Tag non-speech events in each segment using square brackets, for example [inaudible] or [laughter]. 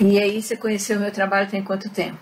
E aí você conheceu o meu trabalho tem quanto tempo?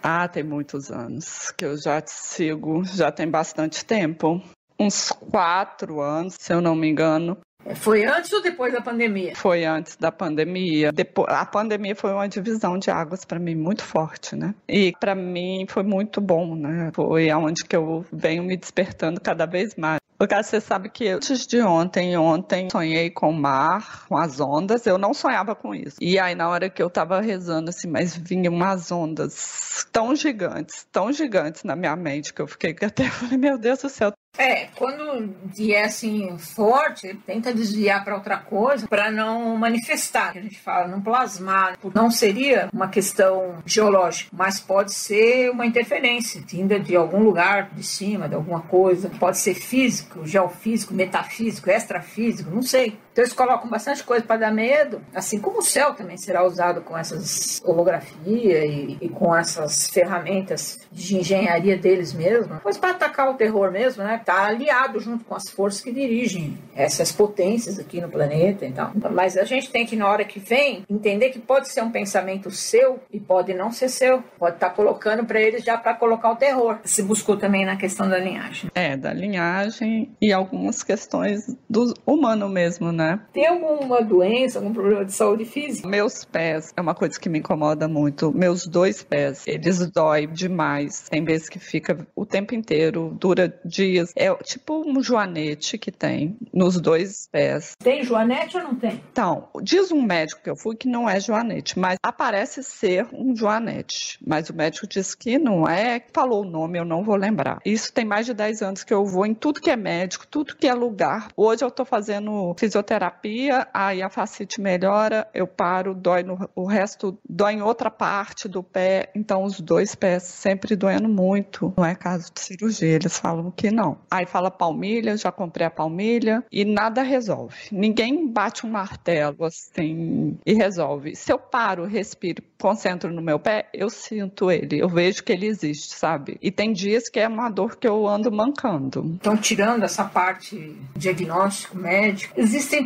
Ah, tem muitos anos que eu já te sigo, já tem bastante tempo. Uns quatro anos, se eu não me engano. Foi antes ou depois da pandemia? Foi antes da pandemia. Depois, a pandemia foi uma divisão de águas para mim muito forte, né? E para mim foi muito bom, né? Foi aonde que eu venho me despertando cada vez mais. Porque você sabe que antes de ontem, ontem sonhei com o mar, com as ondas. Eu não sonhava com isso. E aí na hora que eu tava rezando assim, mas vinham umas ondas tão gigantes, tão gigantes na minha mente que eu fiquei até [laughs] falei, meu Deus do céu, é, quando vier assim forte, tenta desviar para outra coisa para não manifestar, que a gente fala, não plasmar. Não seria uma questão geológica, mas pode ser uma interferência vinda de algum lugar de cima, de alguma coisa. Pode ser físico, geofísico, metafísico, extrafísico, não sei. Então eles colocam bastante coisa para dar medo, assim como o céu também será usado com essas holografia e, e com essas ferramentas de engenharia deles mesmo, pois para atacar o terror mesmo, né? Tá aliado junto com as forças que dirigem essas potências aqui no planeta, então. Mas a gente tem que na hora que vem entender que pode ser um pensamento seu e pode não ser seu, pode estar tá colocando para eles já para colocar o terror. Se buscou também na questão da linhagem. É, da linhagem e algumas questões do humano mesmo, né? Né? Tem alguma doença, algum problema de saúde física? Meus pés é uma coisa que me incomoda muito. Meus dois pés, eles doem demais. Tem vezes que fica o tempo inteiro, dura dias. É tipo um joanete que tem nos dois pés. Tem joanete ou não tem? Então, diz um médico que eu fui que não é joanete, mas aparece ser um joanete. Mas o médico diz que não é, falou o nome, eu não vou lembrar. Isso tem mais de 10 anos que eu vou em tudo que é médico, tudo que é lugar. Hoje eu tô fazendo fisioterapia terapia, aí a fascite melhora, eu paro, dói no, o resto dói em outra parte do pé, então os dois pés sempre doendo muito. Não é caso de cirurgia, eles falam que não. Aí fala palmilha, já comprei a palmilha e nada resolve. Ninguém bate um martelo assim e resolve. Se eu paro, respiro, concentro no meu pé, eu sinto ele, eu vejo que ele existe, sabe? E tem dias que é uma dor que eu ando mancando. Então, tirando essa parte diagnóstico médico, existem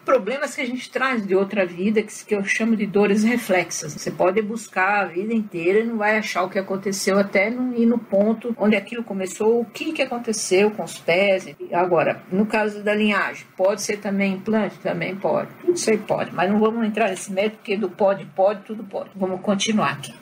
problemas que a gente traz de outra vida, que eu chamo de dores reflexas. Você pode buscar a vida inteira e não vai achar o que aconteceu até ir no ponto onde aquilo começou, o que, que aconteceu com os pés. Agora, no caso da linhagem, pode ser também implante? Também pode. Tudo isso aí pode, mas não vamos entrar nesse método, porque do pode, pode, tudo pode. Vamos continuar aqui.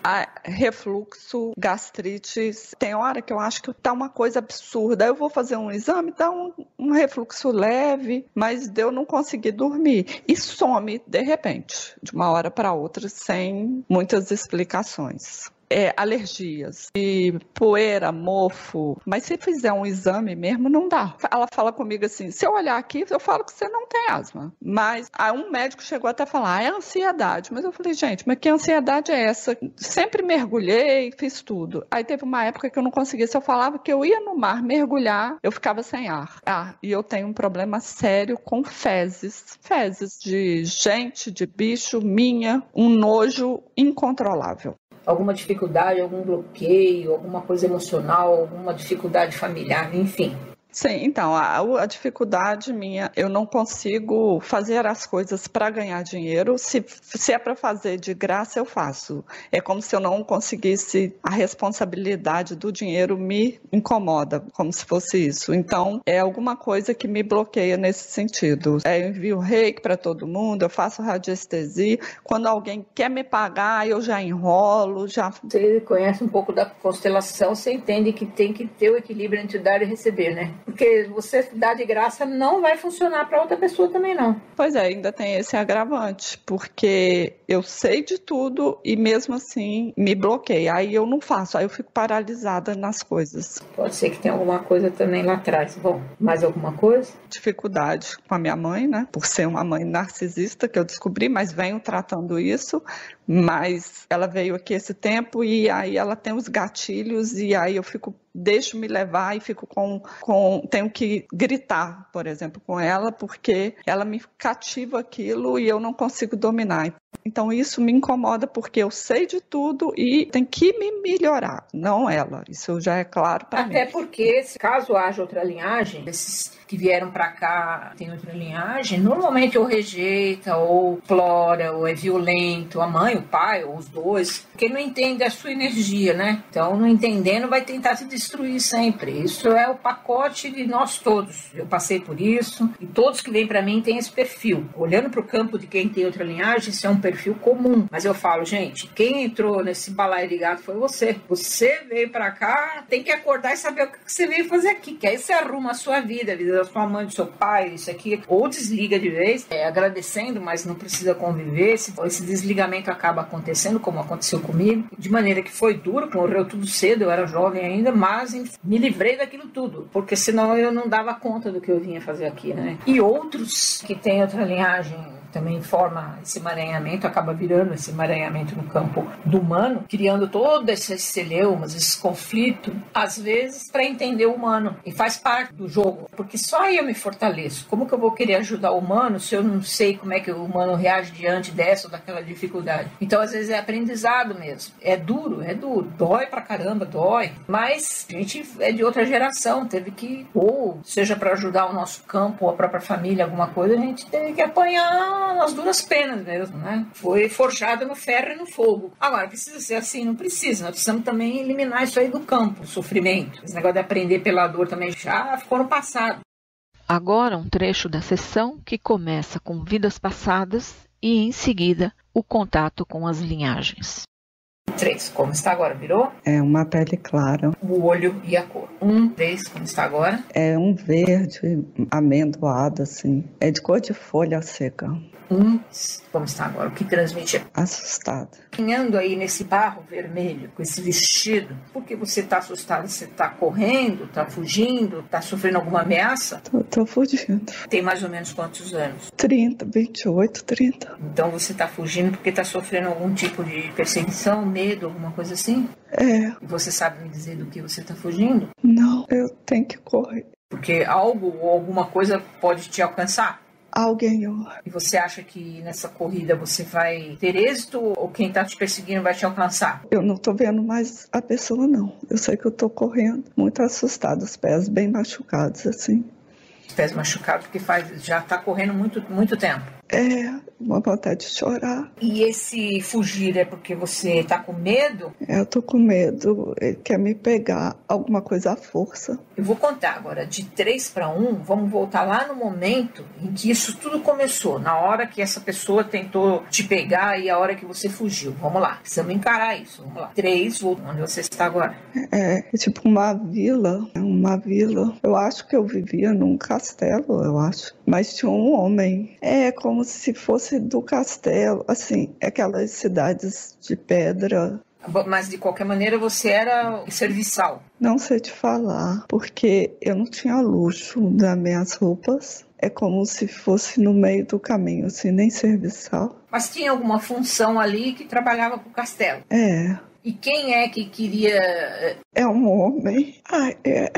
Refluxo, gastrite, tem hora que eu acho que tá uma coisa absurda. Eu vou fazer um exame, dá um, um refluxo leve, mas deu não conseguir dormir dormir e some de repente, de uma hora para outra, sem muitas explicações é, alergias e poeira, mofo, mas se fizer um exame mesmo, não dá. Ela fala comigo assim: se eu olhar aqui, eu falo que você não tem asma. Mas aí um médico chegou até a falar: ah, é ansiedade. Mas eu falei: gente, mas que ansiedade é essa? Sempre mergulhei, fiz tudo. Aí teve uma época que eu não conseguia. Se eu falava que eu ia no mar mergulhar, eu ficava sem ar. Ah, e eu tenho um problema sério com fezes. Fezes de gente, de bicho, minha, um nojo incontrolável alguma dificuldade, algum bloqueio, alguma coisa emocional, alguma dificuldade familiar, enfim. Sim, então, a, a, dificuldade minha, eu não consigo fazer as coisas para ganhar dinheiro. Se, se é para fazer de graça, eu faço. É como se eu não conseguisse, a responsabilidade do dinheiro me incomoda, como se fosse isso. Então, é alguma coisa que me bloqueia nesse sentido. É, eu envio reiki para todo mundo, eu faço radiestesia. Quando alguém quer me pagar, eu já enrolo, já. Você conhece um pouco da constelação, você entende que tem que ter o equilíbrio entre dar e receber, né? Porque você dá de graça não vai funcionar para outra pessoa também não. Pois é, ainda tem esse agravante, porque eu sei de tudo e mesmo assim me bloqueia. Aí eu não faço, aí eu fico paralisada nas coisas. Pode ser que tenha alguma coisa também lá atrás. Bom, mais alguma coisa? Dificuldade com a minha mãe, né? Por ser uma mãe narcisista que eu descobri, mas venho tratando isso. Mas ela veio aqui esse tempo e aí ela tem os gatilhos e aí eu fico deixo me levar e fico com, com tenho que gritar, por exemplo, com ela porque ela me cativa aquilo e eu não consigo dominar. Então isso me incomoda porque eu sei de tudo e tem que me melhorar, não ela. Isso já é claro para mim. Até porque, se caso haja outra linhagem, esses que vieram para cá tem outra linhagem, normalmente ou rejeita, ou explora, ou é violento, a mãe, o pai, ou os dois, porque não entende a sua energia, né? Então, não entendendo, vai tentar se destruir sempre. Isso é o pacote de nós todos. Eu passei por isso e todos que vêm para mim têm esse perfil. Olhando para o campo de quem tem outra linhagem, isso é um perfil comum. Mas eu falo, gente, quem entrou nesse balaio de gato foi você. Você veio para cá, tem que acordar e saber o que você veio fazer aqui, que aí você arruma a sua vida, a vida da sua mãe, do seu pai, isso aqui, ou desliga de vez, é, agradecendo, mas não precisa conviver. Esse, esse desligamento acaba acontecendo, como aconteceu comigo, de maneira que foi duro, morreu tudo cedo, eu era jovem ainda, mas enfim, me livrei daquilo tudo, porque senão eu não dava conta do que eu vinha fazer aqui, né? E outros que têm outra linhagem também forma esse emaranhamento, acaba virando esse emaranhamento no campo do humano, criando todos esses celeumas, esse conflito, às vezes para entender o humano. E faz parte do jogo, porque só aí eu me fortaleço. Como que eu vou querer ajudar o humano se eu não sei como é que o humano reage diante dessa ou daquela dificuldade? Então, às vezes é aprendizado mesmo. É duro, é duro. Dói pra caramba, dói. Mas a gente é de outra geração, teve que, ou seja para ajudar o nosso campo ou a própria família, alguma coisa, a gente teve que apanhar nas duras penas mesmo, né? Foi forjada no ferro e no fogo. Agora, precisa ser assim? Não precisa. Nós precisamos também eliminar isso aí do campo, o sofrimento. Esse negócio de aprender pela dor também já ficou no passado. Agora um trecho da sessão que começa com vidas passadas e em seguida o contato com as linhagens. Três, como está agora? Virou? É uma pele clara. O olho e a cor. Um, três, como está agora? É um verde amendoado, assim. É de cor de folha seca um, como está agora, o que transmite assustado. Caminhando aí nesse barro vermelho, com esse vestido, por que você está assustado? Você está correndo, está fugindo, está sofrendo alguma ameaça? Tô, tô fugindo. Tem mais ou menos quantos anos? 30, 28, 30. Então você está fugindo porque está sofrendo algum tipo de perseguição, medo, alguma coisa assim? É. Você sabe me dizer do que você está fugindo? Não, eu tenho que correr. Porque algo ou alguma coisa pode te alcançar? alguém. E você acha que nessa corrida você vai ter êxito ou quem está te perseguindo vai te alcançar? Eu não estou vendo mais a pessoa, não. Eu sei que eu estou correndo muito assustado, os pés bem machucados, assim. Os pés machucados porque faz, já está correndo muito, muito tempo. É, uma vontade de chorar. E esse fugir é porque você tá com medo? É, eu tô com medo. Ele quer me pegar alguma coisa à força. Eu vou contar agora de 3 para 1. Vamos voltar lá no momento em que isso tudo começou. Na hora que essa pessoa tentou te pegar e a hora que você fugiu. Vamos lá. Precisamos encarar isso. Vamos lá. 3, onde você está agora? É, é tipo uma vila. É uma vila. Eu acho que eu vivia num castelo, eu acho. Mas tinha um homem. É como se fosse do castelo, assim, aquelas cidades de pedra. Mas de qualquer maneira você era serviçal. Não sei te falar, porque eu não tinha luxo das minhas roupas. É como se fosse no meio do caminho, assim, nem serviçal. Mas tinha alguma função ali que trabalhava para o castelo? É. E quem é que queria. Eh, é um homem. Ai, é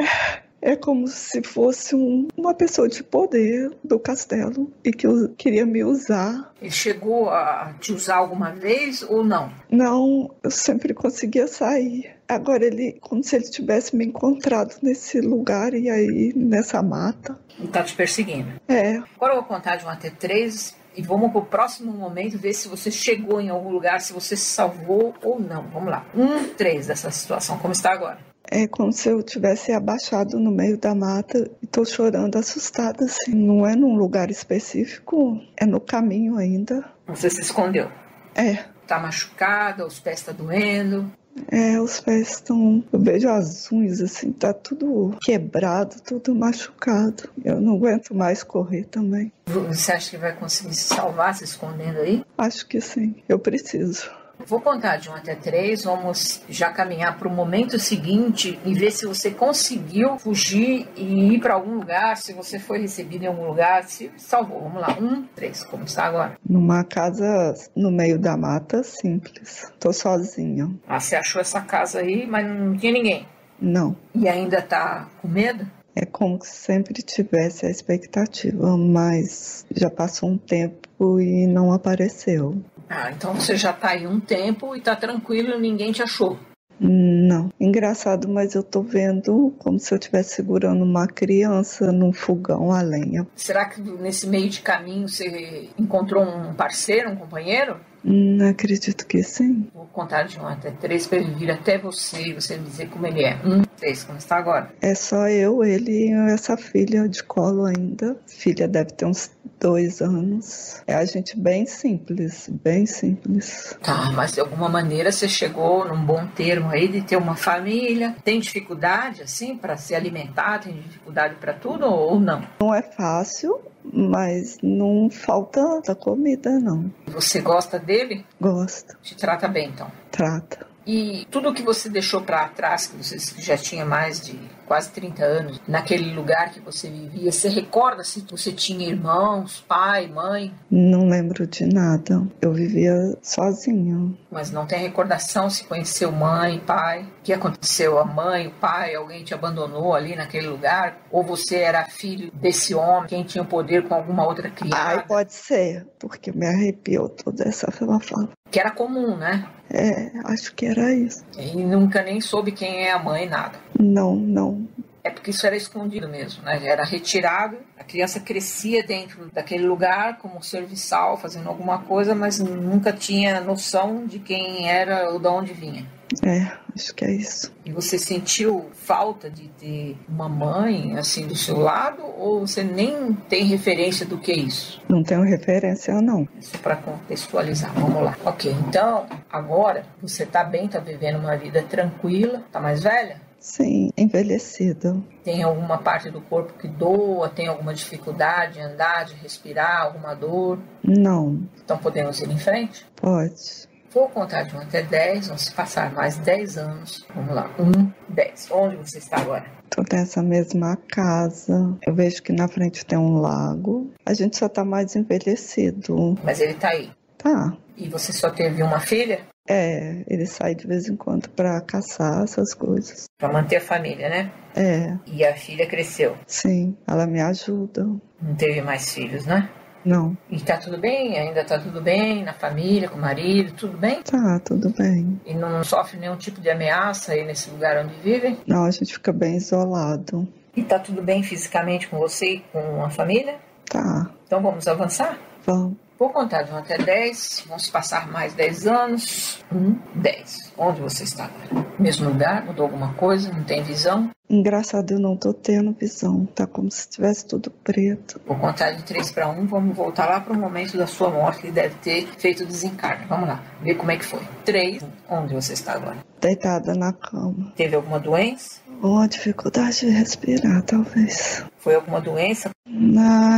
é como se fosse um, uma pessoa de poder do castelo e que queria me usar. Ele chegou a te usar alguma vez ou não? Não, eu sempre conseguia sair. Agora ele, como se ele tivesse me encontrado nesse lugar e aí nessa mata. E tá te perseguindo. É. Agora eu vou contar de um até três e vamos pro próximo momento ver se você chegou em algum lugar, se você se salvou ou não. Vamos lá. Um, três dessa situação, como está agora? É como se eu tivesse abaixado no meio da mata e tô chorando assustada, assim. Não é num lugar específico, é no caminho ainda. Você se escondeu? É. Tá machucada, os pés tá doendo? É, os pés estão. Eu vejo as unhas assim, tá tudo quebrado, tudo machucado. Eu não aguento mais correr também. Você acha que vai conseguir se salvar se escondendo aí? Acho que sim, eu preciso. Vou contar de 1 até 3, vamos já caminhar para o momento seguinte e ver se você conseguiu fugir e ir para algum lugar, se você foi recebido em algum lugar, se salvou. Vamos lá, 1, 3, como está agora? Numa casa no meio da mata, simples. Tô sozinha. Ah, você achou essa casa aí, mas não tinha ninguém? Não. E ainda tá com medo? É como se sempre tivesse a expectativa, mas já passou um tempo e não apareceu Ah, então você já tá aí um tempo e tá tranquilo, ninguém te achou. Não. Engraçado, mas eu tô vendo como se eu estivesse segurando uma criança num fogão a lenha. Será que nesse meio de caminho você encontrou um parceiro, um companheiro? Hum, acredito que sim. Vou contar de um até três para ele vir até você e você dizer como ele é. Um, três, como está agora? É só eu, ele e essa filha de colo ainda. Filha deve ter uns dois anos. É a gente bem simples, bem simples. Tá, mas de alguma maneira você chegou num bom termo aí de ter uma família. Tem dificuldade, assim, para se alimentar? Tem dificuldade para tudo ou não? Não é fácil, mas não falta da comida, não. Você gosta dele? Gosto. Te trata bem, então? Trata. E tudo que você deixou para trás, que você já tinha mais de quase 30 anos, naquele lugar que você vivia, você recorda se você tinha irmãos, pai, mãe? Não lembro de nada. Eu vivia sozinha. Mas não tem recordação se conheceu mãe, pai? O que aconteceu? A mãe, o pai, alguém te abandonou ali naquele lugar? Ou você era filho desse homem, quem tinha poder com alguma outra criança? Ai, pode ser, porque me arrepiou toda essa fala. Que era comum, né? É, acho que era isso. E nunca nem soube quem é a mãe, nada. Não, não. É porque isso era escondido mesmo, né? Era retirado, a criança crescia dentro daquele lugar como serviçal, fazendo alguma coisa, mas nunca tinha noção de quem era ou de onde vinha. É, acho que é isso. E você sentiu falta de ter uma mãe assim do seu lado ou você nem tem referência do que é isso? Não tenho referência, não. Isso para contextualizar. Vamos lá. Ok, então agora você tá bem, tá vivendo uma vida tranquila, tá mais velha? Sim, envelhecido. Tem alguma parte do corpo que doa? Tem alguma dificuldade de andar, de respirar, alguma dor? Não. Então podemos ir em frente? Pode. Vou contar de 1 até 10, vamos passar mais 10 anos. Vamos lá, 1, 10. Onde você está agora? Estou nessa mesma casa. Eu vejo que na frente tem um lago. A gente só está mais envelhecido. Mas ele está aí. Tá. E você só teve uma filha? É, ele sai de vez em quando para caçar essas coisas. Para manter a família, né? É. E a filha cresceu? Sim, ela me ajuda. Não teve mais filhos, né? Não. E tá tudo bem? Ainda tá tudo bem? Na família, com o marido, tudo bem? Tá, tudo bem. E não sofre nenhum tipo de ameaça aí nesse lugar onde vive? Não, a gente fica bem isolado. E tá tudo bem fisicamente com você e com a família? Tá. Então vamos avançar? Vamos. Vou contar de 1 até 10, vamos passar mais 10 anos. 1, 10. Onde você está agora? Mesmo lugar? Mudou alguma coisa? Não tem visão? Engraçado, eu não tô tendo visão. Tá como se tivesse tudo preto. Vou contar de 3 para 1, vamos voltar lá para o momento da sua morte, que deve ter feito o desencarne. Vamos lá, ver como é que foi. 3, onde você está agora? Deitada na cama. Teve alguma doença? Uma dificuldade de respirar, talvez. Foi alguma doença?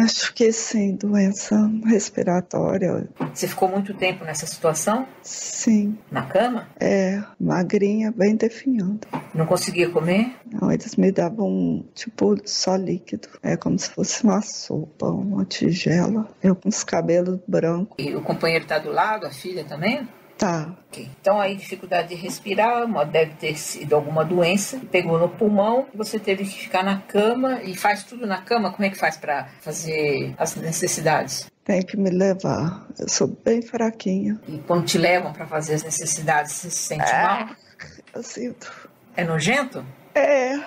Acho que sim, doença respiratória. Você ficou muito tempo nessa situação? Sim. Na cama? É, magrinha, bem definhada. Não conseguia comer? Não, eles me davam, tipo, só líquido. É como se fosse uma sopa, uma tigela. Eu com os cabelos brancos. E o companheiro tá do lado, a filha também? Tá. Ok. Então aí dificuldade de respirar, deve ter sido alguma doença, pegou no pulmão, você teve que ficar na cama e faz tudo na cama. Como é que faz para fazer as necessidades? Tem que me levar. Eu sou bem fraquinha. E quando te levam para fazer as necessidades, você se sente mal? Eu sinto. É nojento? É.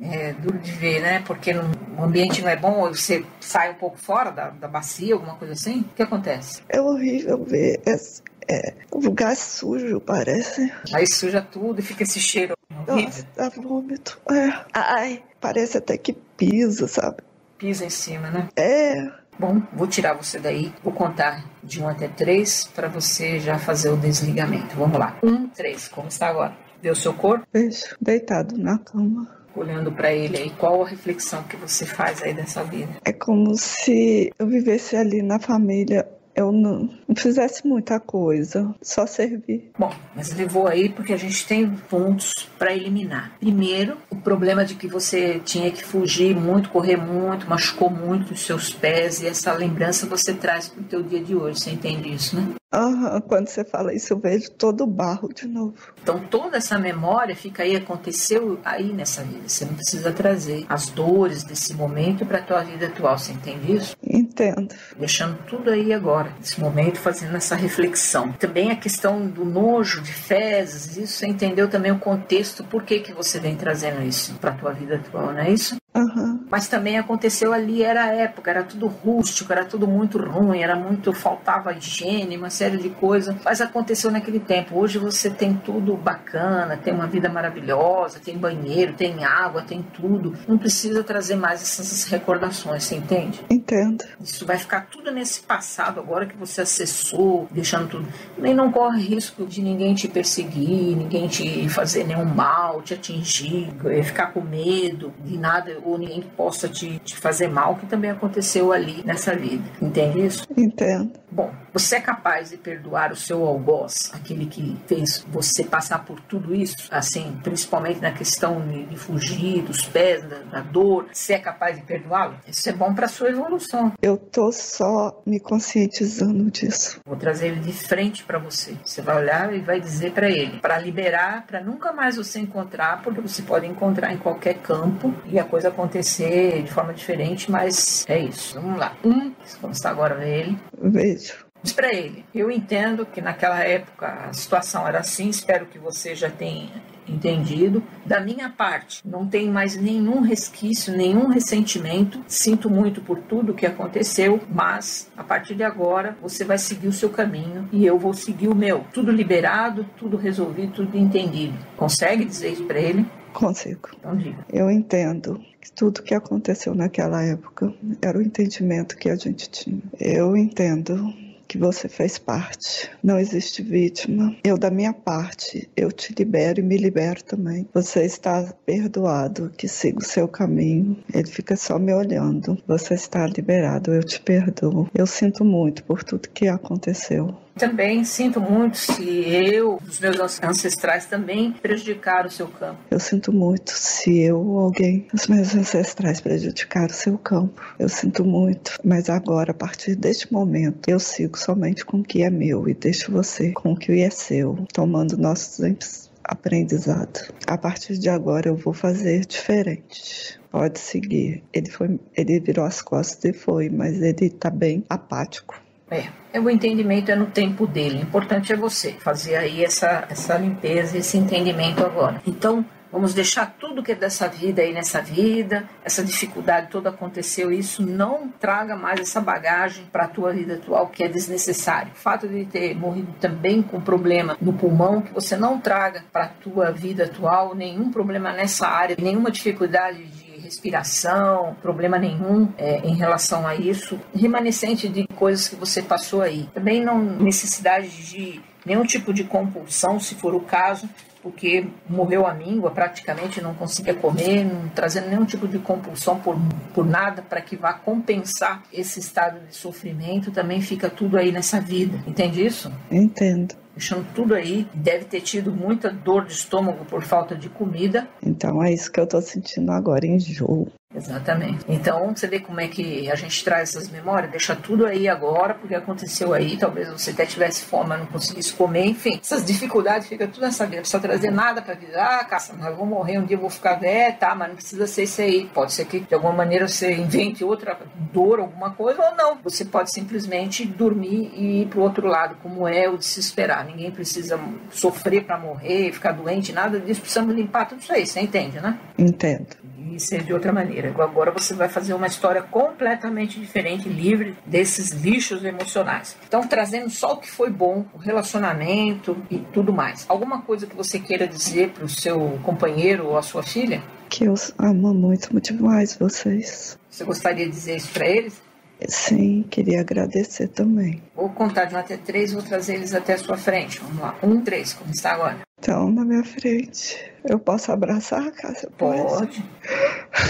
É duro de ver, né? Porque não- o ambiente não é bom, ou você sai um pouco fora da, da bacia, alguma coisa assim. O que acontece? É horrível ver. esse- É, o lugar sujo, parece. Aí suja tudo e fica esse cheiro. Nossa, dá vômito. É. Ai, parece até que pisa, sabe? Pisa em cima, né? É. Bom, vou tirar você daí. Vou contar de 1 até 3 para você já fazer o desligamento. Vamos lá. 1, 3. Como está agora? O seu corpo? Vejo, deitado na cama. Olhando para ele aí. Qual a reflexão que você faz aí dessa vida? É como se eu vivesse ali na família. Eu não, não fizesse muita coisa, só servir. Bom, mas levou aí porque a gente tem pontos para eliminar. Primeiro, o problema de que você tinha que fugir muito, correr muito, machucou muito os seus pés e essa lembrança você traz para o teu dia de hoje. Você entende isso, né? Uhum, quando você fala isso, eu vejo todo o barro de novo. Então toda essa memória fica aí, aconteceu aí nessa vida. Você não precisa trazer as dores desse momento para a tua vida atual. Você entende isso? Entendo. Deixando tudo aí agora, nesse momento, fazendo essa reflexão. Também a questão do nojo, de fezes, isso você entendeu também o contexto, por que, que você vem trazendo isso para a tua vida atual, não é isso? Uhum. Mas também aconteceu ali, era a época, era tudo rústico, era tudo muito ruim, era muito, faltava higiene, uma série de coisas. Mas aconteceu naquele tempo. Hoje você tem tudo bacana, tem uma vida maravilhosa, tem banheiro, tem água, tem tudo. Não precisa trazer mais essas recordações, você entende? Entendo. Isso vai ficar tudo nesse passado agora que você acessou, deixando tudo. Nem não corre risco de ninguém te perseguir, ninguém te fazer nenhum mal, te atingir, ficar com medo de nada ou ninguém que possa te, te fazer mal, que também aconteceu ali nessa vida. Entende isso? Entendo. Bom, você é capaz de perdoar o seu algoz, aquele que fez você passar por tudo isso, assim, principalmente na questão de, de fugir dos pés, da, da, dor, você é capaz de perdoá-lo? Isso é bom para sua evolução. Eu tô só me conscientizando disso. Vou trazer ele de frente para você. Você vai olhar e vai dizer para ele, para liberar, para nunca mais você encontrar, porque você pode encontrar em qualquer campo e a coisa acontecer de forma diferente, mas é isso. Vamos lá. Um, vamos estar agora ver ele. Vejo. Diz para ele: Eu entendo que naquela época a situação era assim, espero que você já tenha entendido. Da minha parte, não tem mais nenhum resquício, nenhum ressentimento. Sinto muito por tudo que aconteceu, mas a partir de agora você vai seguir o seu caminho e eu vou seguir o meu. Tudo liberado, tudo resolvido, tudo entendido. Consegue dizer isso para ele? Consigo. Então. Eu entendo que tudo que aconteceu naquela época era o entendimento que a gente tinha. Eu entendo que você fez parte. Não existe vítima. Eu, da minha parte, eu te libero e me libero também. Você está perdoado, que siga o seu caminho. Ele fica só me olhando. Você está liberado, eu te perdoo. Eu sinto muito por tudo que aconteceu. Também sinto muito se eu, os meus ancestrais também prejudicaram o seu campo. Eu sinto muito se eu ou alguém dos meus ancestrais prejudicaram o seu campo. Eu sinto muito, mas agora, a partir deste momento, eu sigo somente com o que é meu e deixo você com o que é seu, tomando nossos aprendizados. A partir de agora, eu vou fazer diferente pode seguir. Ele foi, ele virou as costas e foi, mas ele tá bem apático. É, é, o entendimento é no tempo dele. O importante é você fazer aí essa, essa limpeza, esse entendimento agora. Então, vamos deixar tudo que é dessa vida aí nessa vida, essa dificuldade toda aconteceu, isso não traga mais essa bagagem para a tua vida atual que é desnecessário. O fato de ter morrido também com problema no pulmão, que você não traga para a tua vida atual nenhum problema nessa área, nenhuma dificuldade de respiração, problema nenhum é, em relação a isso, remanescente de coisas que você passou aí. Também não necessidade de nenhum tipo de compulsão, se for o caso, porque morreu a míngua, praticamente não conseguia comer, não trazendo nenhum tipo de compulsão por, por nada para que vá compensar esse estado de sofrimento, também fica tudo aí nessa vida. Entende isso? Entendo deixando tudo aí. Deve ter tido muita dor de estômago por falta de comida. Então é isso que eu tô sentindo agora, enjoo. Exatamente. Então você vê como é que a gente traz essas memórias, deixa tudo aí agora, porque aconteceu aí, talvez você até tivesse fome, mas não conseguisse comer, enfim. Essas dificuldades fica tudo nessa vida. Não precisa trazer nada pra vida. Ah, caça, mas eu vou morrer, um dia eu vou ficar velho, tá, mas não precisa ser isso aí. Pode ser que de alguma maneira você invente outra dor, alguma coisa, ou não. Você pode simplesmente dormir e ir pro outro lado, como é o desesperar. Ninguém precisa sofrer para morrer, ficar doente, nada disso. Precisamos limpar tudo isso aí, você entende, né? Entendo e ser de outra maneira. Agora você vai fazer uma história completamente diferente, livre desses lixos emocionais. Então, trazendo só o que foi bom, o relacionamento e tudo mais. Alguma coisa que você queira dizer para o seu companheiro ou a sua filha? Que eu amo muito, muito mais vocês. Você gostaria de dizer isso para eles? Sim, queria agradecer também. Vou contar de um até três, vou trazer eles até a sua frente. Vamos lá. Um, três, como está agora? Então, na minha frente. Eu posso abraçar, Cássia? Pode.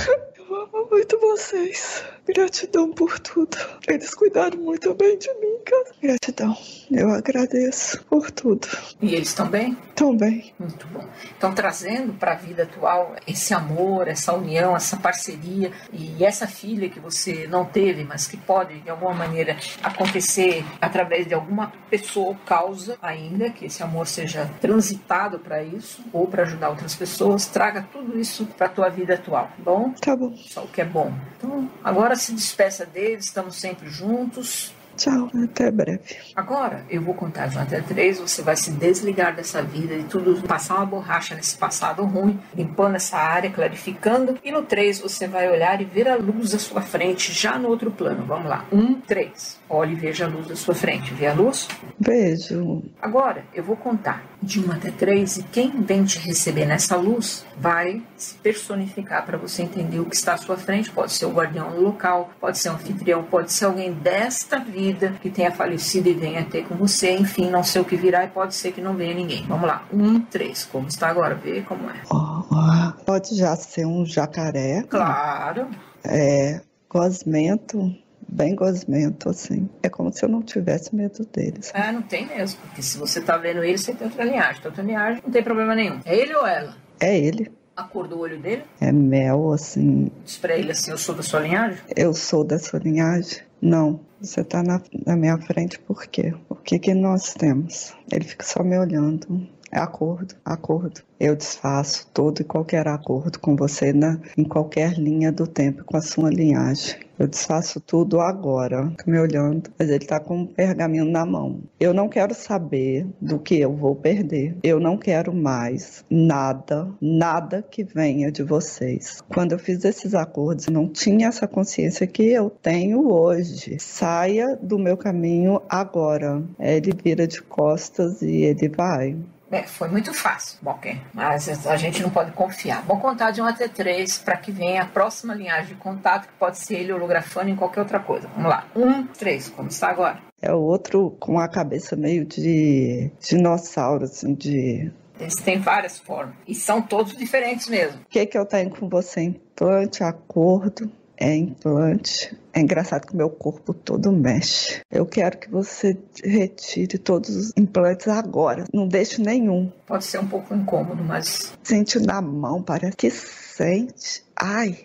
Eu [laughs] amo muito vocês. Gratidão por tudo. Eles cuidaram muito bem de mim, cara. Gratidão. Eu agradeço por tudo. E eles estão bem? Estão bem. Muito bom. Então, trazendo para a vida atual esse amor, essa união, essa parceria e essa filha que você não teve, mas que pode, de alguma maneira, acontecer através de alguma pessoa ou causa ainda, que esse amor seja transitado para isso ou para ajudar outras pessoas, traga tudo isso para a tua vida atual, tá bom? Tá bom. Só o que é bom. Então, agora se despeça deles, estamos sempre juntos. Tchau, até breve. Agora eu vou contar de 1 até 3, você vai se desligar dessa vida de tudo, passar uma borracha nesse passado ruim, limpando essa área, clarificando. E no 3 você vai olhar e ver a luz à sua frente, já no outro plano. Vamos lá. 1, 3. Olhe e veja a luz à sua frente. Vê a luz? Vejo. Agora eu vou contar de 1 até 3 e quem vem te receber nessa luz vai se personificar para você entender o que está à sua frente. Pode ser o guardião do local, pode ser um anfitrião, pode ser alguém desta vida que tenha falecido e venha ter com você. Enfim, não sei o que virá e pode ser que não venha ninguém. Vamos lá. 1, 3. Como está agora? Vê como é. Pode já ser um jacaré. Claro. É, gosmento, bem gosmento, assim. É como se eu não tivesse medo deles. Ah, não tem mesmo. Porque se você tá vendo ele, você tem outra linhagem. Tem outra linhagem, não tem problema nenhum. É ele ou ela? É ele. A cor do olho dele? É mel, assim. Diz pra ele assim, eu sou da sua linhagem? Eu sou da sua linhagem? Não. Você tá na, na minha frente por quê? O que que nós temos? Ele fica só me olhando. Acordo, acordo. Eu desfaço todo e qualquer acordo com você na, em qualquer linha do tempo com a sua linhagem. Eu desfaço tudo agora, me olhando, mas ele tá com um pergaminho na mão. Eu não quero saber do que eu vou perder. Eu não quero mais nada, nada que venha de vocês. Quando eu fiz esses acordos, não tinha essa consciência que eu tenho hoje. Saia do meu caminho agora. Ele vira de costas e ele vai. É, foi muito fácil, Walker, mas a gente não pode confiar. Vou contar de 1 até 3 para que venha a próxima linhagem de contato, que pode ser ele holografando em qualquer outra coisa. Vamos lá. 1, 3, como está agora? É o outro com a cabeça meio de dinossauro, assim, de. Eles têm várias formas e são todos diferentes mesmo. O que, que eu tenho com você? Implante, acordo, é implante. É engraçado que o meu corpo todo mexe. Eu quero que você retire todos os implantes agora. Não deixe nenhum. Pode ser um pouco incômodo, mas Sente na mão, parece que sente. Ai,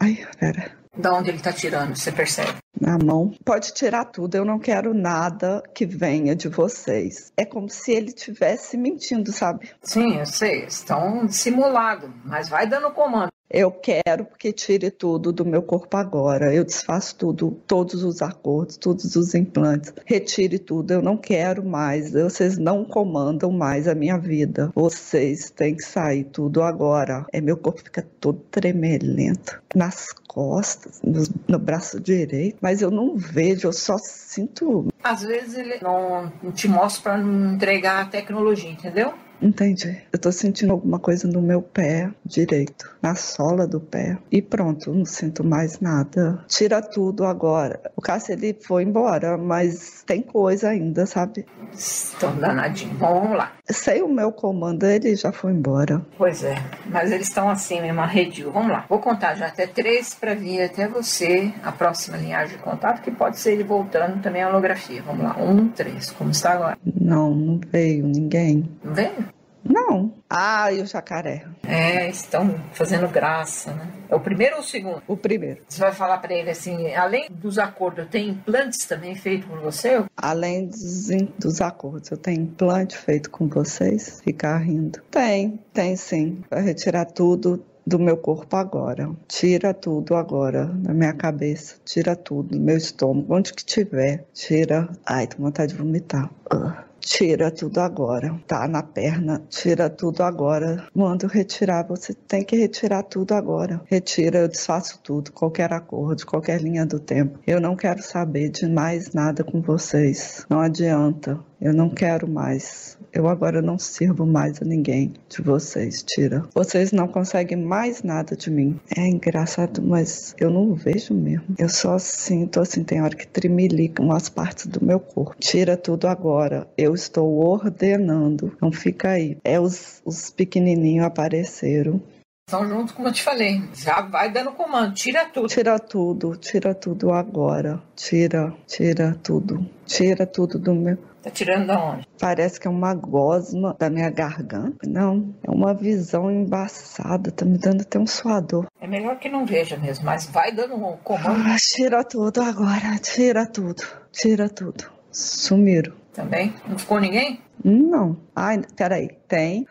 ai, pera. da onde ele está tirando, você percebe? Na mão. Pode tirar tudo, eu não quero nada que venha de vocês. É como se ele estivesse mentindo, sabe? Sim, eu sei, estão dissimulados, mas vai dando comando. Eu quero que tire tudo do meu corpo agora. Eu desfaço tudo, todos os acordos, todos os implantes. Retire tudo. Eu não quero mais. Vocês não comandam mais a minha vida. Vocês têm que sair tudo agora. É meu corpo fica todo tremelento nas costas, no, no braço direito, mas eu não vejo. Eu só sinto. Às vezes ele não te mostra para entregar a tecnologia, entendeu? Entendi. Eu tô sentindo alguma coisa no meu pé direito, na sola do pé. E pronto, não sinto mais nada. Tira tudo agora. O Cássio ele foi embora, mas tem coisa ainda, sabe? Estão danadinhos. Bom, vamos lá. Sei o meu comando, ele já foi embora. Pois é, mas eles estão assim mesmo, arredio. Vamos lá. Vou contar já até três para vir até você a próxima linhagem de contato, que pode ser ele voltando também a holografia. Vamos lá. Um, três. Como está agora? Não, não veio ninguém. Não veio? Não. Ah, e o jacaré? É, estão fazendo graça, né? É o primeiro ou o segundo? O primeiro. Você vai falar para ele assim, além dos acordos, tem implantes também feitos por você? Além dos, dos acordos, eu tenho implante feito com vocês? Ficar rindo. Tem, tem sim. Vai retirar tudo do meu corpo agora. Tira tudo agora da minha cabeça. Tira tudo do meu estômago, onde que tiver. Tira. Ai, tô com vontade de vomitar. Uh. Tira tudo agora. Tá na perna. Tira tudo agora. Mando retirar. Você tem que retirar tudo agora. Retira, eu desfaço tudo. Qualquer acordo, qualquer linha do tempo. Eu não quero saber de mais nada com vocês. Não adianta. Eu não quero mais. Eu agora não sirvo mais a ninguém de vocês. Tira. Vocês não conseguem mais nada de mim. É engraçado, mas eu não vejo mesmo. Eu só sinto assim, tem hora que tremelica umas partes do meu corpo. Tira tudo agora. Eu estou ordenando. Não fica aí. É os, os pequenininhos apareceram. Estão juntos, como eu te falei. Já vai dando comando. Tira tudo. Tira tudo, tira tudo agora. Tira, tira tudo. Tira tudo do meu. Tá tirando da onde? Parece que é uma gosma da minha garganta. Não, é uma visão embaçada. Tá me dando até um suador. É melhor que não veja mesmo, mas vai dando um comando. Ah, tira tudo agora. Tira tudo. Tira tudo. Sumiram. Também? Não ficou ninguém? Não. Ai, peraí. Tem.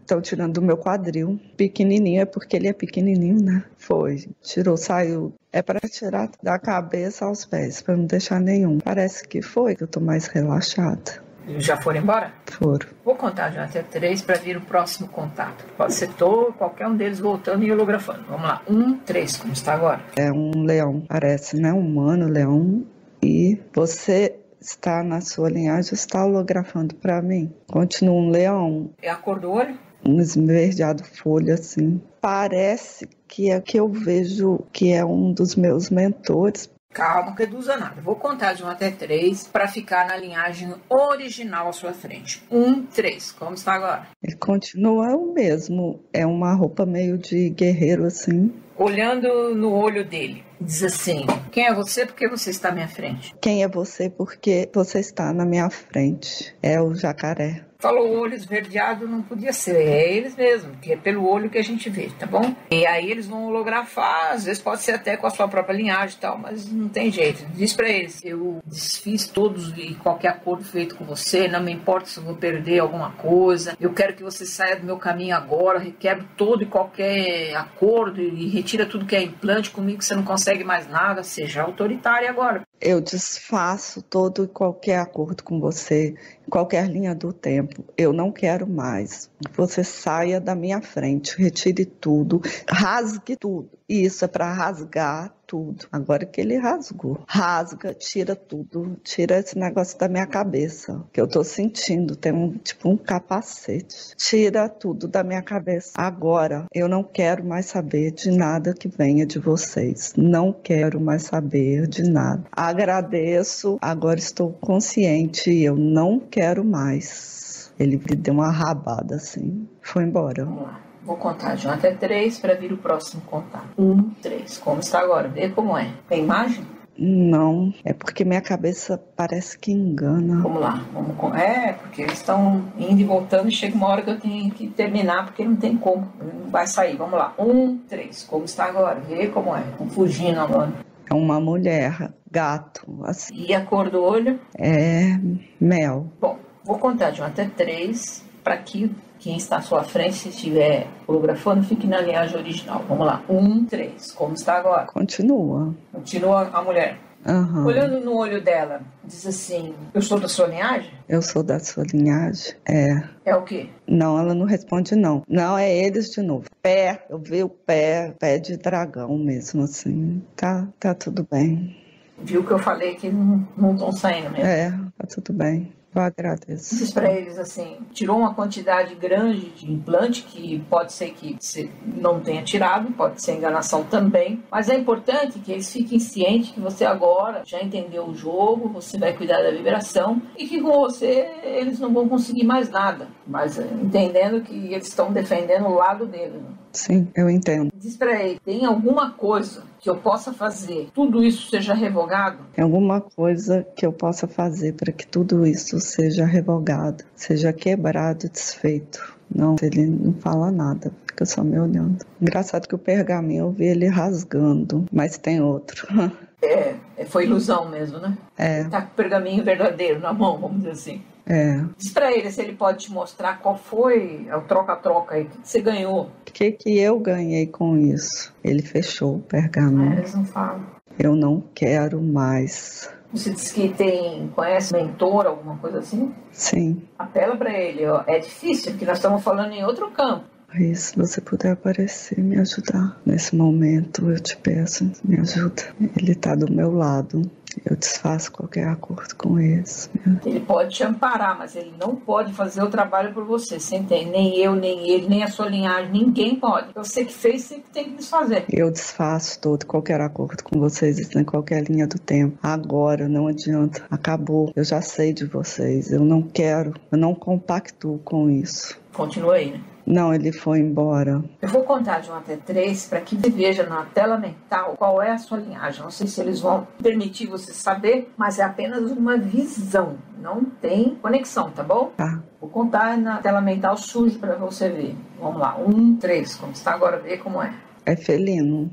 Estão tirando do meu quadril. Pequenininho, é porque ele é pequenininho, né? Foi. Tirou, saiu. É para tirar da cabeça aos pés, para não deixar nenhum. Parece que foi que eu tô mais relaxada. Já foram embora? Foram. Vou contar um até três para vir o próximo contato. Pode ser todo, qualquer um deles voltando e holografando. Vamos lá. Um, três, como está agora? É um leão, parece, né? Humano, leão. E você está na sua linhagem, está holografando para mim. Continua um leão. É a cor do olho? Um esverdeado folha, assim. Parece que é que eu vejo que é um dos meus mentores. Calma, usa nada. Vou contar de um até três para ficar na linhagem original à sua frente. Um, três. Como está agora? Ele continua o mesmo. É uma roupa meio de guerreiro, assim. Olhando no olho dele, diz assim: Quem é você porque você está à minha frente? Quem é você porque você está na minha frente? É o jacaré. Falou olho esverdeado, não podia ser. É eles mesmo, que é pelo olho que a gente vê, tá bom? E aí eles vão holografar, às vezes pode ser até com a sua própria linhagem e tal, mas não tem jeito. Diz pra eles: eu desfiz todos e qualquer acordo feito com você, não me importa se eu vou perder alguma coisa. Eu quero que você saia do meu caminho agora, requebro todo e qualquer acordo e retira tudo que é implante comigo, você não consegue mais nada. Seja autoritário agora. Eu desfaço todo e qualquer acordo com você, qualquer linha do tempo. Eu não quero mais. Você saia da minha frente, retire tudo, rasgue tudo. Isso é para rasgar tudo. Agora que ele rasgou. Rasga, tira tudo, tira esse negócio da minha cabeça, que eu tô sentindo, tem um tipo um capacete. Tira tudo da minha cabeça. Agora, eu não quero mais saber de nada que venha de vocês. Não quero mais saber de nada. Agradeço, agora estou consciente e eu não quero mais. Ele me deu uma rabada assim, foi embora. Vamos lá. Vou contar de um até três para vir o próximo contato. Um, três. Como está agora? Vê como é. Tem imagem? Não, é porque minha cabeça parece que engana. Vamos lá. Vamos. É, porque eles estão indo e voltando e chega uma hora que eu tenho que terminar porque não tem como. Não vai sair. Vamos lá. Um, três. Como está agora? Vê como é. Estão fugindo agora. É uma mulher, gato, assim. E a cor do olho? É mel. Bom, vou contar de um até três para que quem está à sua frente, se estiver holografando, fique na linhagem original. Vamos lá. Um, três. Como está agora? Continua. Continua a mulher. Aham. Olhando no olho dela, diz assim: Eu sou da sua linhagem? Eu sou da sua linhagem? É. É o quê? Não, ela não responde não. Não, é eles de novo. Pé, eu vi o pé, pé de dragão mesmo, assim. Tá, tá tudo bem. Viu que eu falei que não estão saindo mesmo? É, tá tudo bem. Eu agradeço. Diz para eles assim: tirou uma quantidade grande de implante, que pode ser que você não tenha tirado, pode ser enganação também, mas é importante que eles fiquem cientes que você agora já entendeu o jogo, você vai cuidar da vibração e que com você eles não vão conseguir mais nada, mas entendendo que eles estão defendendo o lado deles. né? Sim, eu entendo. Diz para ele: tem alguma coisa que eu possa fazer, tudo isso seja revogado? Tem alguma coisa que eu possa fazer para que tudo isso seja revogado, seja quebrado, desfeito. Não, ele não fala nada, fica só me olhando. Engraçado que o pergaminho eu vi ele rasgando, mas tem outro. [laughs] É, é, foi ilusão mesmo, né? É, Tá com o pergaminho verdadeiro na mão, vamos dizer assim. é. Diz pra ele se ele pode te mostrar qual foi o troca-troca aí, o que que você ganhou. O que, que eu ganhei com isso? Ele fechou o pergaminho. eles não falam. Eu não quero mais. Você disse que tem, conhece mentor, alguma coisa assim? Sim, Apela pra ele, ó. É difícil, porque nós estamos falando em outro campo. Aí se você puder aparecer, me ajudar. Nesse momento, eu te peço, me ajuda. Ele tá do meu lado. Eu desfaço qualquer acordo com eles. Ele pode te amparar, mas ele não pode fazer o trabalho por você. Você entende? Nem eu, nem ele, nem a sua linhagem, ninguém pode. Você que fez, você que tem que desfazer. Eu desfaço todo qualquer acordo com vocês em qualquer linha do tempo. Agora, não adianta. Acabou. Eu já sei de vocês. Eu não quero. Eu não compactuo com isso. Continua aí, né? Não, ele foi embora. Eu vou contar de 1 até 3 para que você veja na tela mental qual é a sua linhagem. Não sei se eles vão permitir você saber, mas é apenas uma visão. Não tem conexão, tá bom? Tá. Vou contar na tela mental suja para você ver. Vamos lá. 1, 3. Como está agora, ver como é. É felino.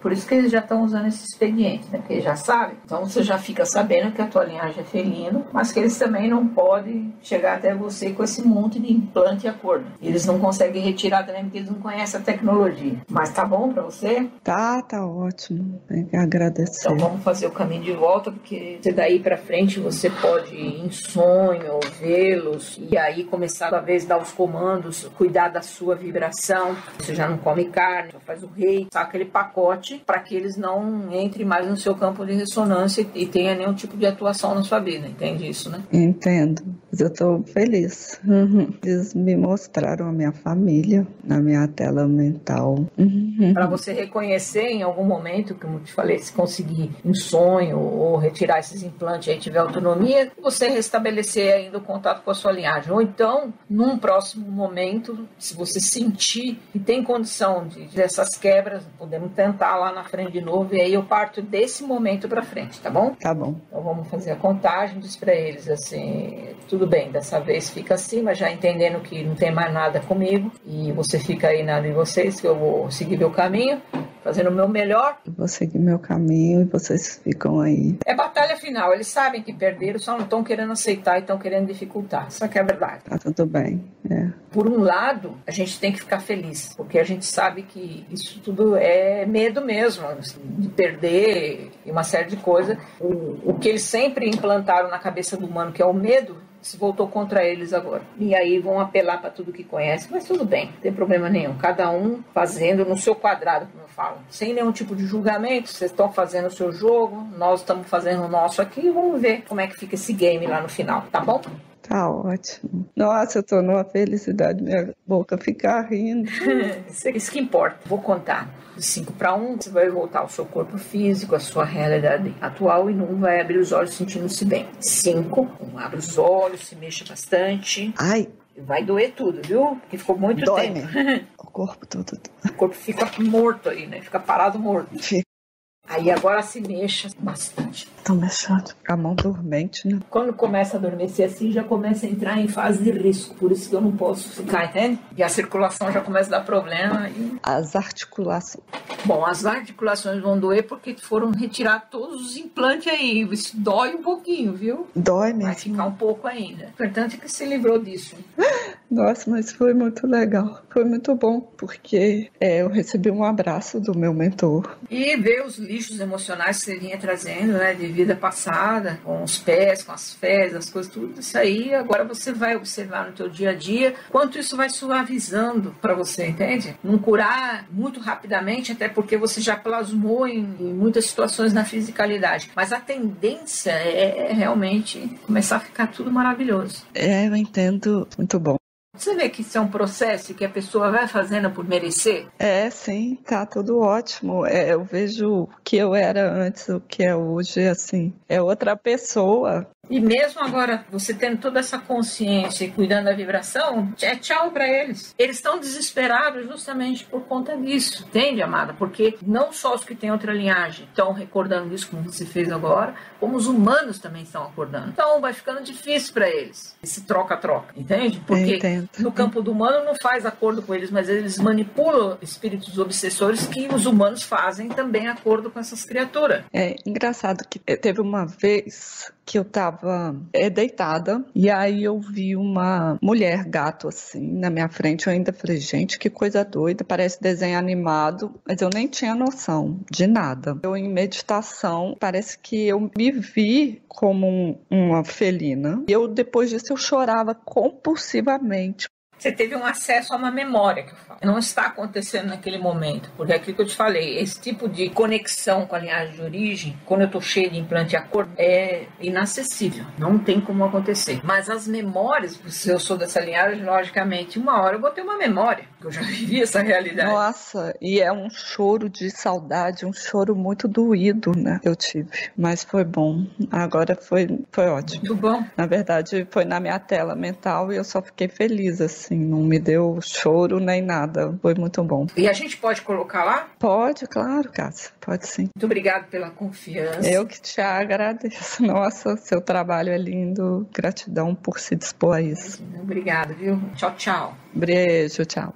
Por isso que eles já estão usando esse expediente, né? Porque eles já sabem. Então você já fica sabendo que a tua linhagem é felino, mas que eles também não podem chegar até você com esse monte de implante e acordo. Eles não conseguem retirar também porque eles não conhecem a tecnologia. Mas tá bom para você? Tá, tá ótimo. Agradecer. Então vamos fazer o caminho de volta, porque daí para frente você pode ir em sonho, vê-los e aí começar a vez dar os comandos, cuidar da sua vibração. Você já não come carne, só faz o rei, saca aquele pacote para que eles não entrem mais no seu campo de ressonância e tenha nenhum tipo de atuação na sua vida. Entende isso, né? Entendo. Mas eu estou feliz. Uhum. Eles me mostraram a minha família na minha tela mental. Uhum. Para você reconhecer em algum momento, como eu te falei, se conseguir um sonho ou retirar esses implantes e tiver autonomia, você restabelecer ainda o contato com a sua linhagem. Ou então, num próximo momento, se você sentir que tem condição de dessas quebras, podemos tentar lá na frente de novo e aí eu parto desse momento para frente, tá bom? Tá bom. Então vamos fazer a contagem, diz para eles assim, tudo bem, dessa vez fica assim, mas já entendendo que não tem mais nada comigo e você fica aí na de vocês que eu vou seguir meu caminho fazendo o meu melhor. Eu vou seguir meu caminho e vocês ficam aí. É batalha final. Eles sabem que perderam, só não estão querendo aceitar e estão querendo dificultar. Isso aqui é a verdade. Tá tudo bem. É. Por um lado, a gente tem que ficar feliz, porque a gente sabe que isso tudo é medo mesmo, assim, de perder e uma série de coisas. O, o que eles sempre implantaram na cabeça do humano, que é o medo, se voltou contra eles agora. E aí vão apelar para tudo que conhece, mas tudo bem, não tem problema nenhum. Cada um fazendo no seu quadrado, como eu falo, sem nenhum tipo de julgamento. Vocês estão fazendo o seu jogo, nós estamos fazendo o nosso aqui e vamos ver como é que fica esse game lá no final, tá bom? Tá ótimo. Nossa, eu tô numa felicidade, minha boca fica rindo. [laughs] Isso que importa. Vou contar de 5 para 1, você vai voltar ao seu corpo físico, à sua realidade atual e não vai abrir os olhos sentindo-se bem. 5, um, abre os olhos, se mexa bastante. Ai. Vai doer tudo, viu? Porque ficou muito Dói, tempo. Né? [laughs] O corpo todo. O corpo fica morto aí, né? Fica parado morto. Fica. Aí agora se mexa bastante. Tô mexendo. A mão dormente, né? Quando começa a adormecer assim, já começa a entrar em fase de risco. Por isso que eu não posso ficar, entende? E a circulação já começa a dar problema. E... As articulações. Bom, as articulações vão doer porque foram retirar todos os implantes aí. Isso dói um pouquinho, viu? Dói mesmo. Vai ficar um pouco ainda. O importante é que se livrou disso. [laughs] Nossa, mas foi muito legal. Foi muito bom, porque é, eu recebi um abraço do meu mentor. E ver os lixos emocionais que você vinha trazendo, né, de vida passada, com os pés, com as fezes, as coisas, tudo isso aí, agora você vai observar no teu dia a dia quanto isso vai suavizando para você, entende? Não curar muito rapidamente, até porque você já plasmou em, em muitas situações na fisicalidade. Mas a tendência é, é realmente começar a ficar tudo maravilhoso. É, eu entendo. Muito bom. Você vê que isso é um processo que a pessoa vai fazendo por merecer? É, sim, tá tudo ótimo. É, eu vejo o que eu era antes, o que é hoje, assim, é outra pessoa. E mesmo agora, você tendo toda essa consciência e cuidando da vibração, é tchau para eles. Eles estão desesperados justamente por conta disso, entende, amada? Porque não só os que têm outra linhagem estão recordando isso, como você fez agora, como os humanos também estão acordando. Então vai ficando difícil para eles esse troca-troca, entende? Porque [laughs] no campo do humano não faz acordo com eles, mas eles manipulam espíritos obsessores que os humanos fazem também acordo com essas criaturas. É engraçado que teve uma vez que eu tava é, deitada e aí eu vi uma mulher gato assim na minha frente. Eu ainda falei, gente, que coisa doida, parece desenho animado, mas eu nem tinha noção de nada. Eu em meditação, parece que eu me vi como um, uma felina. E eu depois disso eu chorava compulsivamente você teve um acesso a uma memória que eu falo. Não está acontecendo naquele momento, porque é aquilo que eu te falei, esse tipo de conexão com a linhagem de origem, quando eu estou cheio de implante a cor, é inacessível. Não tem como acontecer. Mas as memórias, se eu sou dessa linhagem, logicamente, uma hora eu vou ter uma memória, porque eu já [laughs] vivi essa realidade. Nossa, e é um choro de saudade, um choro muito doído, né? Eu tive. Mas foi bom. Agora foi, foi ótimo. Muito bom. Na verdade, foi na minha tela mental e eu só fiquei feliz assim assim, não me deu choro nem nada. Foi muito bom. E a gente pode colocar lá? Pode, claro, Cássia. Pode sim. Muito obrigada pela confiança. Eu que te agradeço. [laughs] Nossa, seu trabalho é lindo. Gratidão por se dispor a isso. Obrigada, viu? Tchau, tchau. Beijo, tchau.